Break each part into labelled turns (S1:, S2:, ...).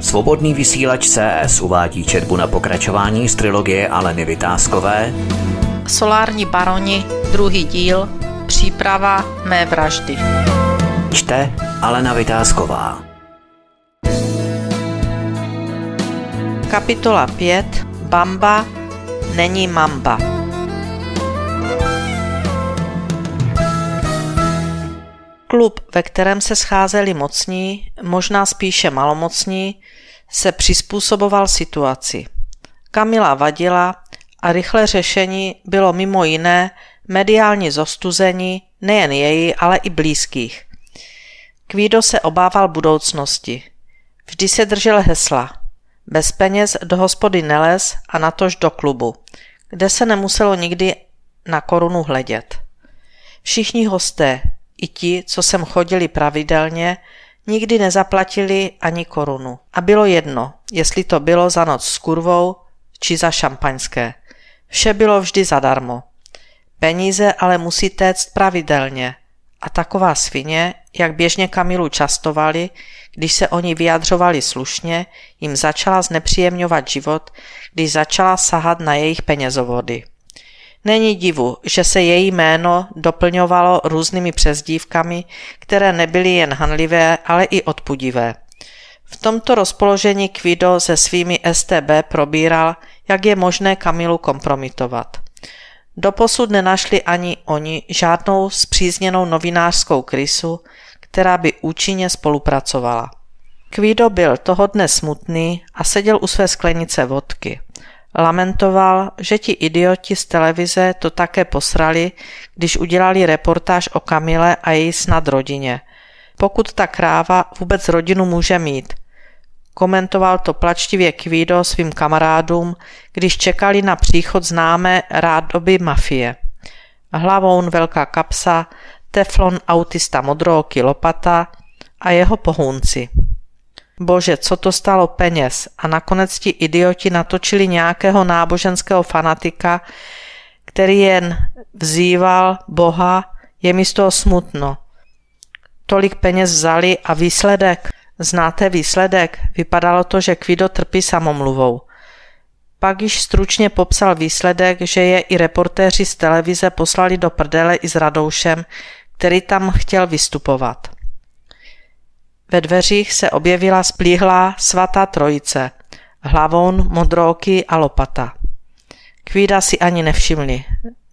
S1: Svobodný vysílač CS uvádí četbu na pokračování z trilogie Aleny Vytázkové
S2: Solární baroni, druhý díl, příprava mé vraždy.
S1: Čte Alena Vytázková
S2: Kapitola 5. Bamba není mamba. Klub, ve kterém se scházeli mocní, možná spíše malomocní, se přizpůsoboval situaci. Kamila vadila a rychlé řešení bylo mimo jiné mediální zostuzení nejen její, ale i blízkých. Kvído se obával budoucnosti. Vždy se držel hesla. Bez peněz do hospody neles a natož do klubu, kde se nemuselo nikdy na korunu hledět. Všichni hosté, i ti, co sem chodili pravidelně, nikdy nezaplatili ani korunu. A bylo jedno, jestli to bylo za noc s kurvou či za šampaňské. Vše bylo vždy zadarmo. Peníze ale musí téct pravidelně. A taková svině, jak běžně Kamilu častovali, když se oni vyjadřovali slušně, jim začala znepříjemňovat život, když začala sahat na jejich penězovody. Není divu, že se její jméno doplňovalo různými přezdívkami, které nebyly jen hanlivé, ale i odpudivé. V tomto rozpoložení Kvido se svými STB probíral, jak je možné Kamilu kompromitovat. Doposud nenašli ani oni žádnou zpřízněnou novinářskou krysu, která by účinně spolupracovala. Kvido byl toho dne smutný a seděl u své sklenice vodky. Lamentoval, že ti idioti z televize to také posrali, když udělali reportáž o Kamile a její snad rodině. Pokud ta kráva vůbec rodinu může mít. Komentoval to plačtivě Kvído svým kamarádům, když čekali na příchod známé rádoby mafie. Hlavoun velká kapsa, teflon autista modrooky lopata a jeho pohůnci. Bože, co to stalo peněz a nakonec ti idioti natočili nějakého náboženského fanatika, který jen vzýval Boha, je mi z toho smutno. Tolik peněz vzali a výsledek, znáte výsledek, vypadalo to, že Kvido trpí samomluvou. Pak již stručně popsal výsledek, že je i reportéři z televize poslali do prdele i s Radoušem, který tam chtěl vystupovat. Ve dveřích se objevila splíhlá svatá trojice, hlavoun, modrouky a lopata. Kvída si ani nevšimli,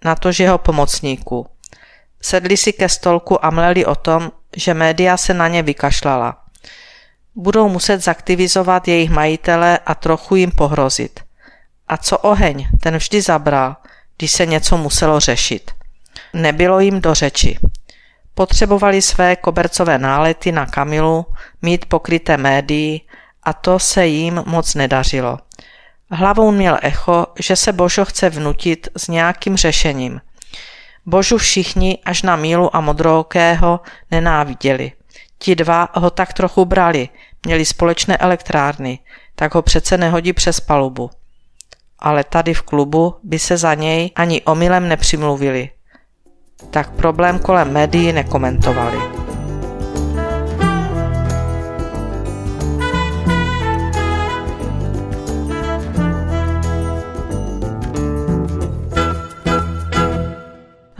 S2: natož jeho pomocníků. Sedli si ke stolku a mleli o tom, že média se na ně vykašlala. Budou muset zaktivizovat jejich majitele a trochu jim pohrozit. A co oheň, ten vždy zabral, když se něco muselo řešit. Nebylo jim do řeči. Potřebovali své kobercové nálety na Kamilu, mít pokryté médií a to se jim moc nedařilo. Hlavou měl echo, že se Božo chce vnutit s nějakým řešením. Božu všichni až na Mílu a Modrookého nenáviděli. Ti dva ho tak trochu brali, měli společné elektrárny, tak ho přece nehodí přes palubu. Ale tady v klubu by se za něj ani omylem nepřimluvili tak problém kolem médií nekomentovali.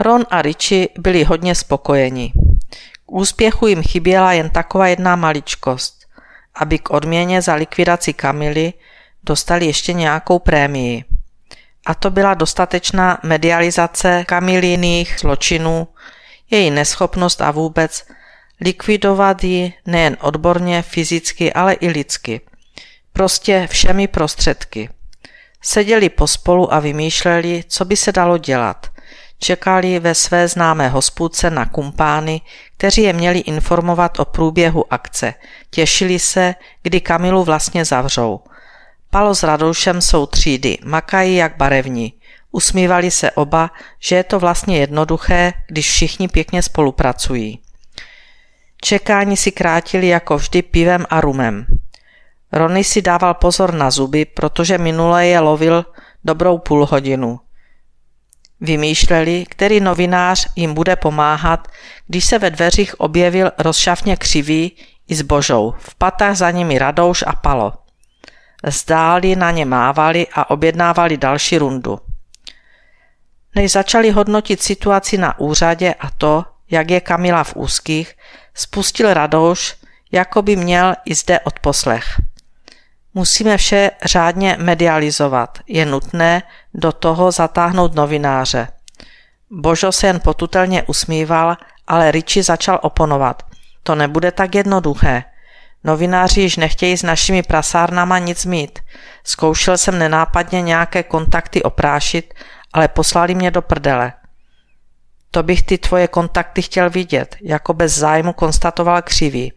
S2: Ron a Richie byli hodně spokojeni. K úspěchu jim chyběla jen taková jedna maličkost, aby k odměně za likvidaci Kamily dostali ještě nějakou prémii a to byla dostatečná medializace Kamilíných zločinů, její neschopnost a vůbec likvidovat ji nejen odborně, fyzicky, ale i lidsky. Prostě všemi prostředky. Seděli pospolu a vymýšleli, co by se dalo dělat. Čekali ve své známé hospůdce na kumpány, kteří je měli informovat o průběhu akce. Těšili se, kdy Kamilu vlastně zavřou – Palo s Radoušem jsou třídy, makají jak barevní. Usmívali se oba, že je to vlastně jednoduché, když všichni pěkně spolupracují. Čekání si krátili jako vždy pivem a rumem. Rony si dával pozor na zuby, protože minule je lovil dobrou půl hodinu. Vymýšleli, který novinář jim bude pomáhat, když se ve dveřích objevil rozšafně křivý, i s Božou. V patách za nimi Radouš a Palo. Zdáli na ně mávali a objednávali další rundu. Než začali hodnotit situaci na úřadě a to, jak je Kamila v úzkých, spustil Radouš, jako by měl i zde odposlech. Musíme vše řádně medializovat. Je nutné do toho zatáhnout novináře. Božo se jen potutelně usmíval, ale Richie začal oponovat. To nebude tak jednoduché. Novináři již nechtějí s našimi prasárnama nic mít. Zkoušel jsem nenápadně nějaké kontakty oprášit, ale poslali mě do prdele. To bych ty tvoje kontakty chtěl vidět, jako bez zájmu konstatoval křivý.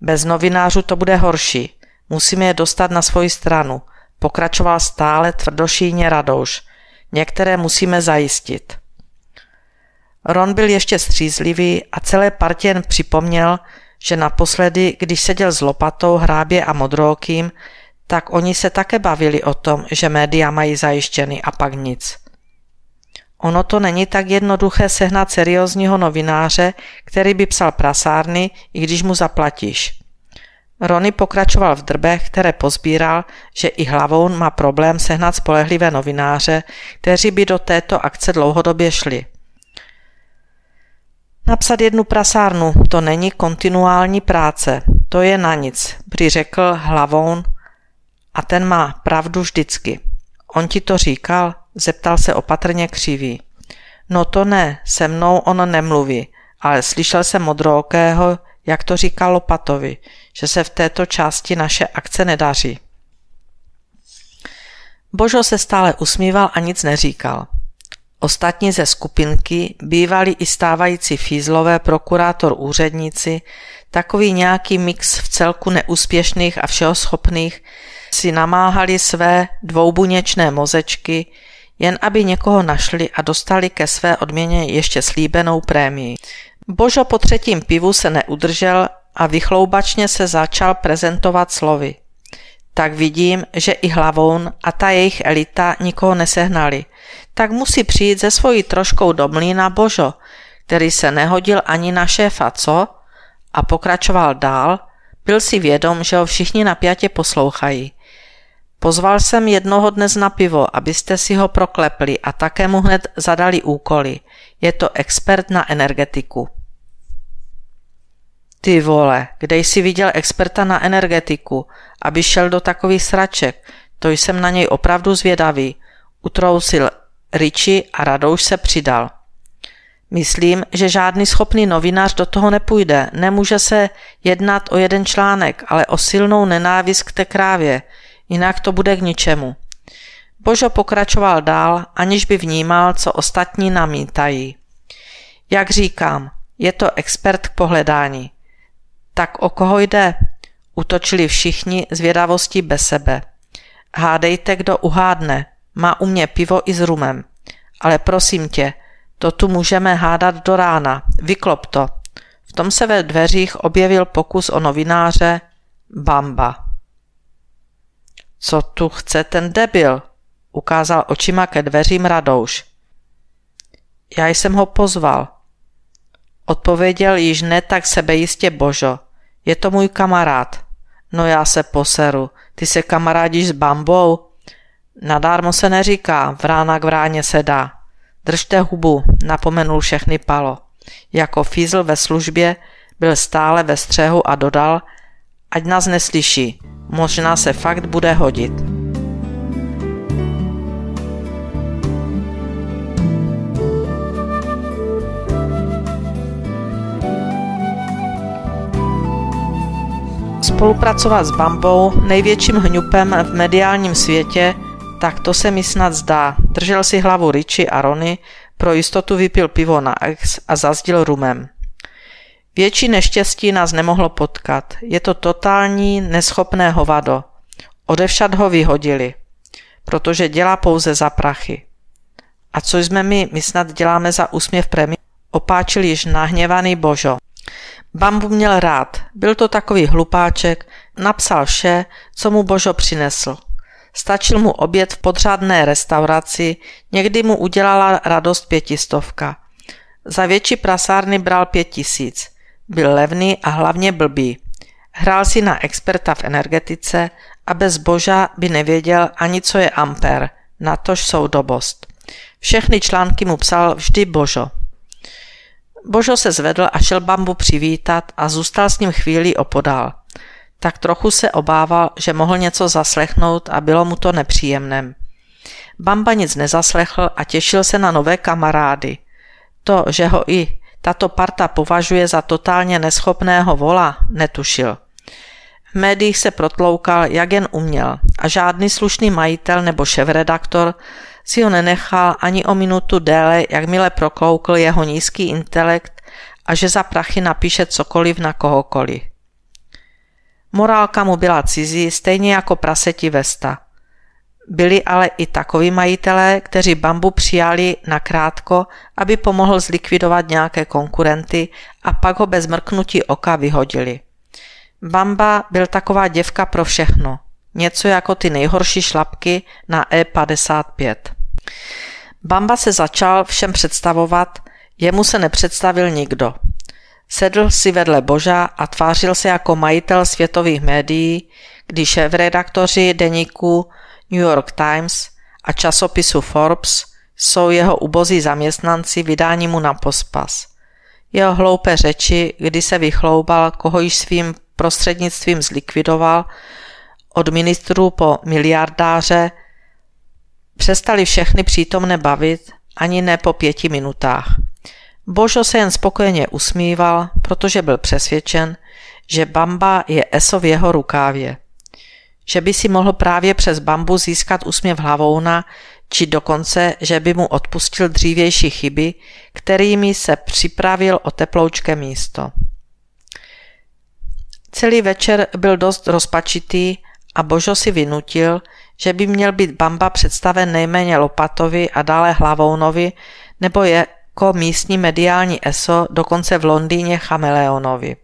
S2: Bez novinářů to bude horší. Musíme je dostat na svoji stranu. Pokračoval stále tvrdošíně Radouš. Některé musíme zajistit. Ron byl ještě střízlivý a celé partě připomněl, že naposledy, když seděl s lopatou, hrábě a modrookým, tak oni se také bavili o tom, že média mají zajištěny a pak nic. Ono to není tak jednoduché sehnat seriózního novináře, který by psal prasárny, i když mu zaplatíš. Rony pokračoval v drbech, které pozbíral, že i hlavou má problém sehnat spolehlivé novináře, kteří by do této akce dlouhodobě šli. Napsat jednu prasárnu, to není kontinuální práce, to je na nic, řekl hlavou a ten má pravdu vždycky. On ti to říkal? Zeptal se opatrně křivý. No to ne, se mnou on nemluví, ale slyšel jsem modrookého, jak to říkal Lopatovi, že se v této části naše akce nedaří. Božo se stále usmíval a nic neříkal. Ostatní ze skupinky, bývali i stávající fízlové prokurátor úředníci, takový nějaký mix v celku neúspěšných a všehoschopných, si namáhali své dvoubuněčné mozečky, jen aby někoho našli a dostali ke své odměně ještě slíbenou prémii. Božo po třetím pivu se neudržel a vychloubačně se začal prezentovat slovy. Tak vidím, že i Hlavoun a ta jejich elita nikoho nesehnali. Tak musí přijít ze svojí troškou do mlína Božo, který se nehodil ani na šéfa, co? A pokračoval dál, byl si vědom, že ho všichni napjatě poslouchají. Pozval jsem jednoho dnes na pivo, abyste si ho proklepli a také mu hned zadali úkoly. Je to expert na energetiku. Ty vole, kde jsi viděl experta na energetiku, aby šel do takových sraček, to jsem na něj opravdu zvědavý. Utrousil Riči a Radouš se přidal. Myslím, že žádný schopný novinář do toho nepůjde. Nemůže se jednat o jeden článek, ale o silnou nenávist k té krávě. Jinak to bude k ničemu. Božo pokračoval dál, aniž by vnímal, co ostatní namítají. Jak říkám, je to expert k pohledání. Tak o koho jde? Utočili všichni zvědavostí bez sebe. Hádejte, kdo uhádne. Má u mě pivo i s rumem. Ale prosím tě, to tu můžeme hádat do rána. Vyklop to. V tom se ve dveřích objevil pokus o novináře Bamba. Co tu chce ten debil? Ukázal očima ke dveřím Radouš. Já jsem ho pozval. Odpověděl již ne tak sebejistě Božo. Je to můj kamarád. No já se poseru. Ty se kamarádíš s bambou? Nadármo se neříká, vrána k vráně se dá. Držte hubu, napomenul všechny Palo. Jako fízl ve službě byl stále ve střehu a dodal, ať nás neslyší, možná se fakt bude hodit. Spolupracovat s Bambou, největším hňupem v mediálním světě, tak to se mi snad zdá. Držel si hlavu Richie a Rony, pro jistotu vypil pivo na ex a zazdil rumem. Větší neštěstí nás nemohlo potkat. Je to totální neschopné hovado. Odevšad ho vyhodili, protože dělá pouze za prachy. A co jsme my, my snad děláme za úsměv premi? Opáčil již nahněvaný Božo. Bambu měl rád, byl to takový hlupáček, napsal vše, co mu Božo přinesl. Stačil mu oběd v podřádné restauraci, někdy mu udělala radost pětistovka. Za větší prasárny bral pět tisíc. Byl levný a hlavně blbý. Hrál si na experta v energetice a bez boža by nevěděl ani co je amper, natož soudobost. Všechny články mu psal vždy Božo. Božo se zvedl a šel bambu přivítat a zůstal s ním chvíli opodál. Tak trochu se obával, že mohl něco zaslechnout a bylo mu to nepříjemné. Bamba nic nezaslechl a těšil se na nové kamarády. To, že ho i tato parta považuje za totálně neschopného vola, netušil. V médiích se protloukal, jak jen uměl a žádný slušný majitel nebo šéfredaktor si ho nenechal ani o minutu déle, jakmile prokloukl jeho nízký intelekt a že za prachy napíše cokoliv na kohokoliv. Morálka mu byla cizí, stejně jako praseti Vesta. Byli ale i takoví majitelé, kteří bambu přijali na krátko, aby pomohl zlikvidovat nějaké konkurenty a pak ho bez mrknutí oka vyhodili. Bamba byl taková děvka pro všechno. Něco jako ty nejhorší šlapky na E55. Bamba se začal všem představovat, jemu se nepředstavil nikdo. Sedl si vedle Boža a tvářil se jako majitel světových médií, když šéf-redaktoři deníku New York Times a časopisu Forbes jsou jeho ubozí zaměstnanci vydání mu na pospas. Jeho hloupé řeči, kdy se vychloubal, koho již svým prostřednictvím zlikvidoval, od ministrů po miliardáře, přestali všechny přítomné bavit ani ne po pěti minutách. Božo se jen spokojeně usmíval, protože byl přesvědčen, že bamba je eso v jeho rukávě. Že by si mohl právě přes bambu získat úsměv hlavouna, či dokonce, že by mu odpustil dřívější chyby, kterými se připravil o teploučké místo. Celý večer byl dost rozpačitý a Božo si vynutil, že by měl být Bamba představen nejméně Lopatovi a dále Hlavounovi nebo jako místní mediální ESO dokonce v Londýně Chameleonovi.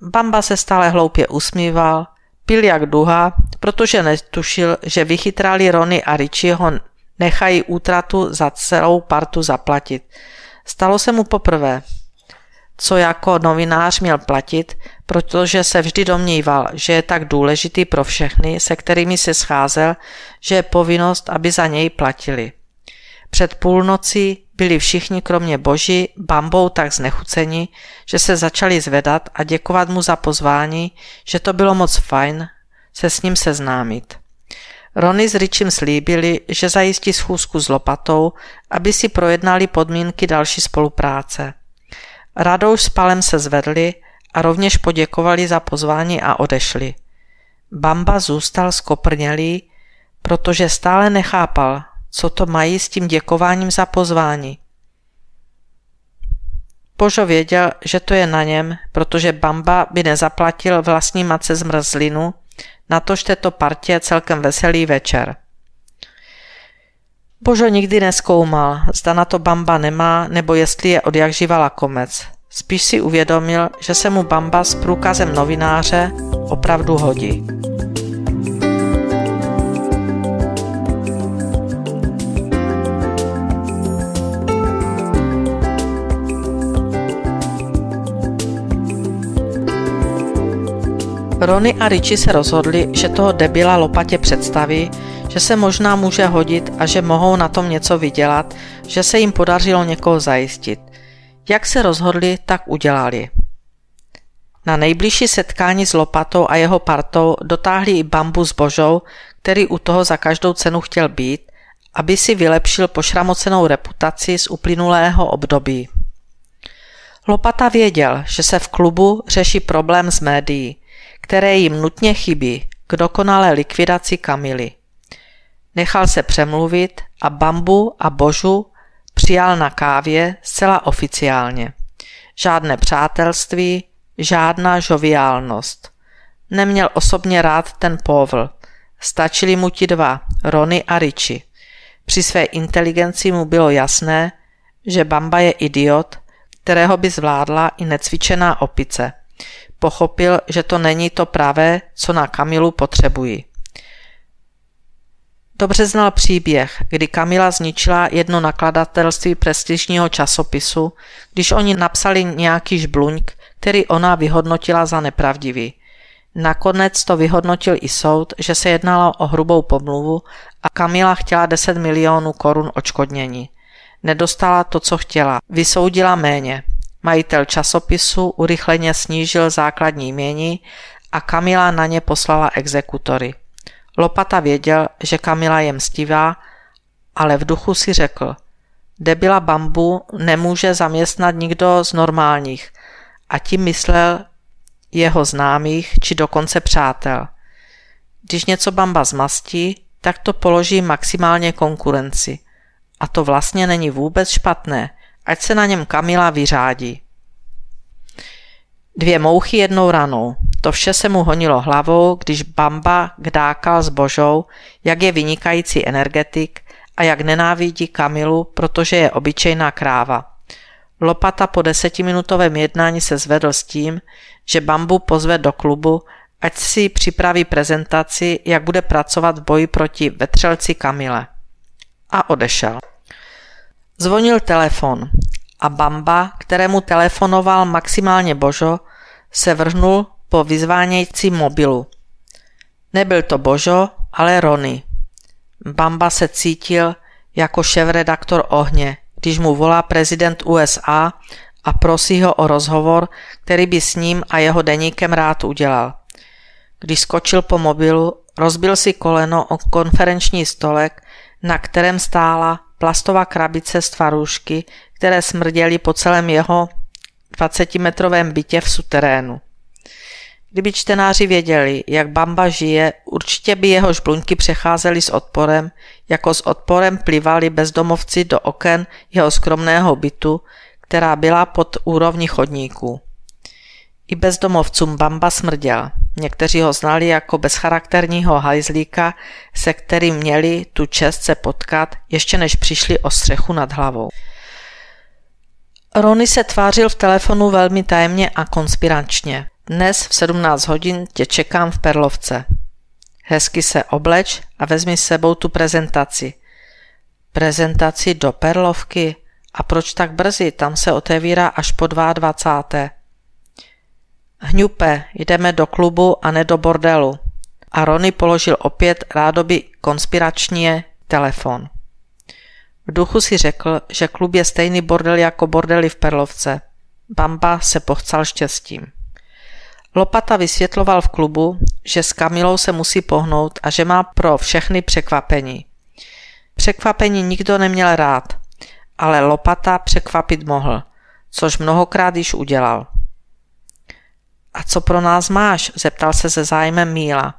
S2: Bamba se stále hloupě usmíval, pil jak duha, protože netušil, že vychytrali Rony a Richie ho nechají útratu za celou partu zaplatit. Stalo se mu poprvé co jako novinář měl platit, protože se vždy domníval, že je tak důležitý pro všechny, se kterými se scházel, že je povinnost, aby za něj platili. Před půlnocí byli všichni kromě Boží bambou tak znechuceni, že se začali zvedat a děkovat mu za pozvání, že to bylo moc fajn se s ním seznámit. Rony s Richem slíbili, že zajistí schůzku s Lopatou, aby si projednali podmínky další spolupráce. Radou s Palem se zvedli a rovněž poděkovali za pozvání a odešli. Bamba zůstal skoprnělý, protože stále nechápal, co to mají s tím děkováním za pozvání. Božo věděl, že to je na něm, protože Bamba by nezaplatil vlastní matce zmrzlinu, natož této partě celkem veselý večer. Božo nikdy neskoumal, zda na to Bamba nemá, nebo jestli je od jak živala komec. Spíš si uvědomil, že se mu Bamba s průkazem novináře opravdu hodí. Rony a Richie se rozhodli, že toho debila lopatě představí, že se možná může hodit a že mohou na tom něco vydělat, že se jim podařilo někoho zajistit. Jak se rozhodli, tak udělali. Na nejbližší setkání s Lopatou a jeho partou dotáhli i Bambu s Božou, který u toho za každou cenu chtěl být, aby si vylepšil pošramocenou reputaci z uplynulého období. Lopata věděl, že se v klubu řeší problém s médií, které jim nutně chybí k dokonalé likvidaci Kamily. Nechal se přemluvit a Bambu a Božu přijal na kávě zcela oficiálně. Žádné přátelství, žádná žoviálnost. Neměl osobně rád ten povl. Stačili mu ti dva, Rony a Richie. Při své inteligenci mu bylo jasné, že Bamba je idiot, kterého by zvládla i necvičená opice. Pochopil, že to není to pravé, co na Kamilu potřebují. Dobře znal příběh, kdy Kamila zničila jedno nakladatelství prestižního časopisu, když oni napsali nějaký žbluňk, který ona vyhodnotila za nepravdivý. Nakonec to vyhodnotil i soud, že se jednalo o hrubou pomluvu a Kamila chtěla 10 milionů korun očkodnění. Nedostala to, co chtěla. Vysoudila méně. Majitel časopisu urychleně snížil základní jmění a Kamila na ně poslala exekutory. Lopata věděl, že Kamila je mstivá, ale v duchu si řekl, debila bambu nemůže zaměstnat nikdo z normálních a tím myslel jeho známých či dokonce přátel. Když něco bamba zmastí, tak to položí maximálně konkurenci. A to vlastně není vůbec špatné, ať se na něm Kamila vyřádí. Dvě mouchy jednou ranou. To vše se mu honilo hlavou, když Bamba kdákal s Božou, jak je vynikající energetik a jak nenávidí Kamilu, protože je obyčejná kráva. Lopata po desetiminutovém jednání se zvedl s tím, že Bambu pozve do klubu, ať si připraví prezentaci, jak bude pracovat v boji proti vetřelci Kamile. A odešel. Zvonil telefon a Bamba, kterému telefonoval maximálně Božo, se vrhnul po vyzvánějícím mobilu. Nebyl to Božo, ale Rony. Bamba se cítil jako šéf-redaktor ohně, když mu volá prezident USA a prosí ho o rozhovor, který by s ním a jeho deníkem rád udělal. Když skočil po mobilu, rozbil si koleno o konferenční stolek, na kterém stála plastová krabice z tvarůžky, které smrděly po celém jeho 20-metrovém bytě v suterénu. Kdyby čtenáři věděli, jak Bamba žije, určitě by jeho žbluňky přecházely s odporem, jako s odporem plivali bezdomovci do oken jeho skromného bytu, která byla pod úrovní chodníků. I bezdomovcům Bamba smrděl. Někteří ho znali jako bezcharakterního hajzlíka, se kterým měli tu čest se potkat, ještě než přišli o střechu nad hlavou. Rony se tvářil v telefonu velmi tajemně a konspiračně. Dnes v 17 hodin tě čekám v Perlovce. Hezky se obleč a vezmi s sebou tu prezentaci. Prezentaci do Perlovky? A proč tak brzy? Tam se otevírá až po 22. Hňupe, jdeme do klubu a ne do bordelu. A Rony položil opět rádoby konspiračně telefon. V duchu si řekl, že klub je stejný bordel jako bordely v Perlovce. Bamba se pochcal štěstím. Lopata vysvětloval v klubu, že s Kamilou se musí pohnout a že má pro všechny překvapení. Překvapení nikdo neměl rád, ale Lopata překvapit mohl, což mnohokrát již udělal. A co pro nás máš? zeptal se se zájmem Míla.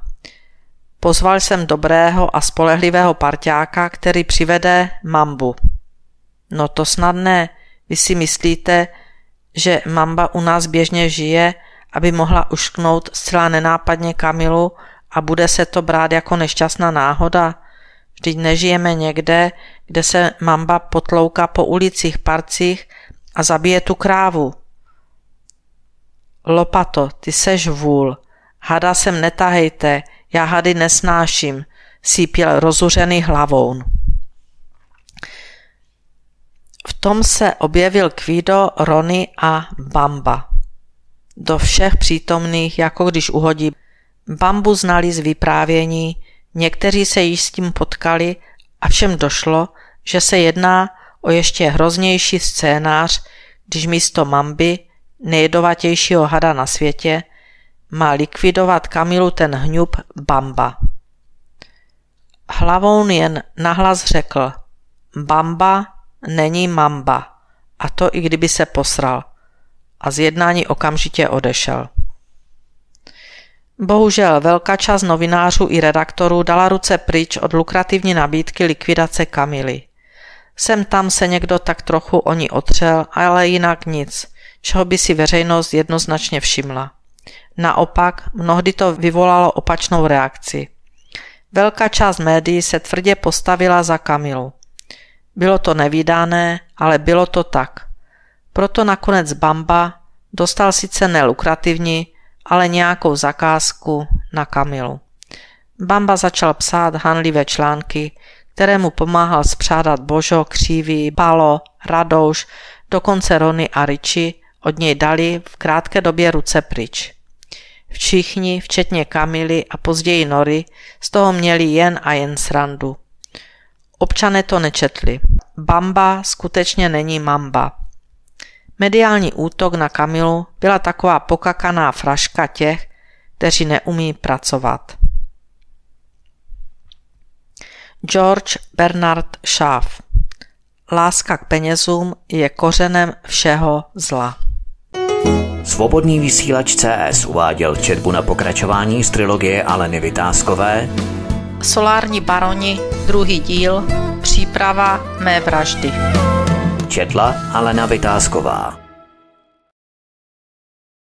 S2: Pozval jsem dobrého a spolehlivého parťáka, který přivede mambu. No to snad ne. Vy si myslíte, že mamba u nás běžně žije, aby mohla ušknout zcela nenápadně Kamilu a bude se to brát jako nešťastná náhoda? Vždyť nežijeme někde, kde se mamba potlouká po ulicích, parcích a zabije tu krávu. Lopato, ty seš vůl. Hada sem netahejte, já hady nesnáším, sípěl rozuřený hlavou. V tom se objevil Kvido, Rony a Bamba. Do všech přítomných, jako když uhodí. Bambu znali z vyprávění, někteří se již s tím potkali a všem došlo, že se jedná o ještě hroznější scénář, když místo mamby, nejjedovatějšího hada na světě, má likvidovat Kamilu ten hňub Bamba. Hlavou jen nahlas řekl, Bamba není mamba, a to i kdyby se posral. A z jednání okamžitě odešel. Bohužel velká část novinářů i redaktorů dala ruce pryč od lukrativní nabídky likvidace Kamily. Sem tam se někdo tak trochu o ní otřel, ale jinak nic, čeho by si veřejnost jednoznačně všimla. Naopak, mnohdy to vyvolalo opačnou reakci. Velká část médií se tvrdě postavila za Kamilu. Bylo to nevýdané, ale bylo to tak. Proto nakonec Bamba dostal sice nelukrativní, ale nějakou zakázku na Kamilu. Bamba začal psát hanlivé články, které mu pomáhal spřádat Božo, Křívý, Balo, Radouš, dokonce Rony a Riči od něj dali v krátké době ruce pryč. Všichni, včetně Kamily a později Nory, z toho měli jen a jen srandu. Občané to nečetli. Bamba skutečně není mamba. Mediální útok na Kamilu byla taková pokakaná fraška těch, kteří neumí pracovat. George Bernard Shaw Láska k penězům je kořenem všeho zla.
S1: Svobodný vysílač CS uváděl četbu na pokračování z trilogie Aleny Vytázkové
S2: Solární baroni, druhý díl, příprava mé vraždy.
S1: Četla Alena Vytázková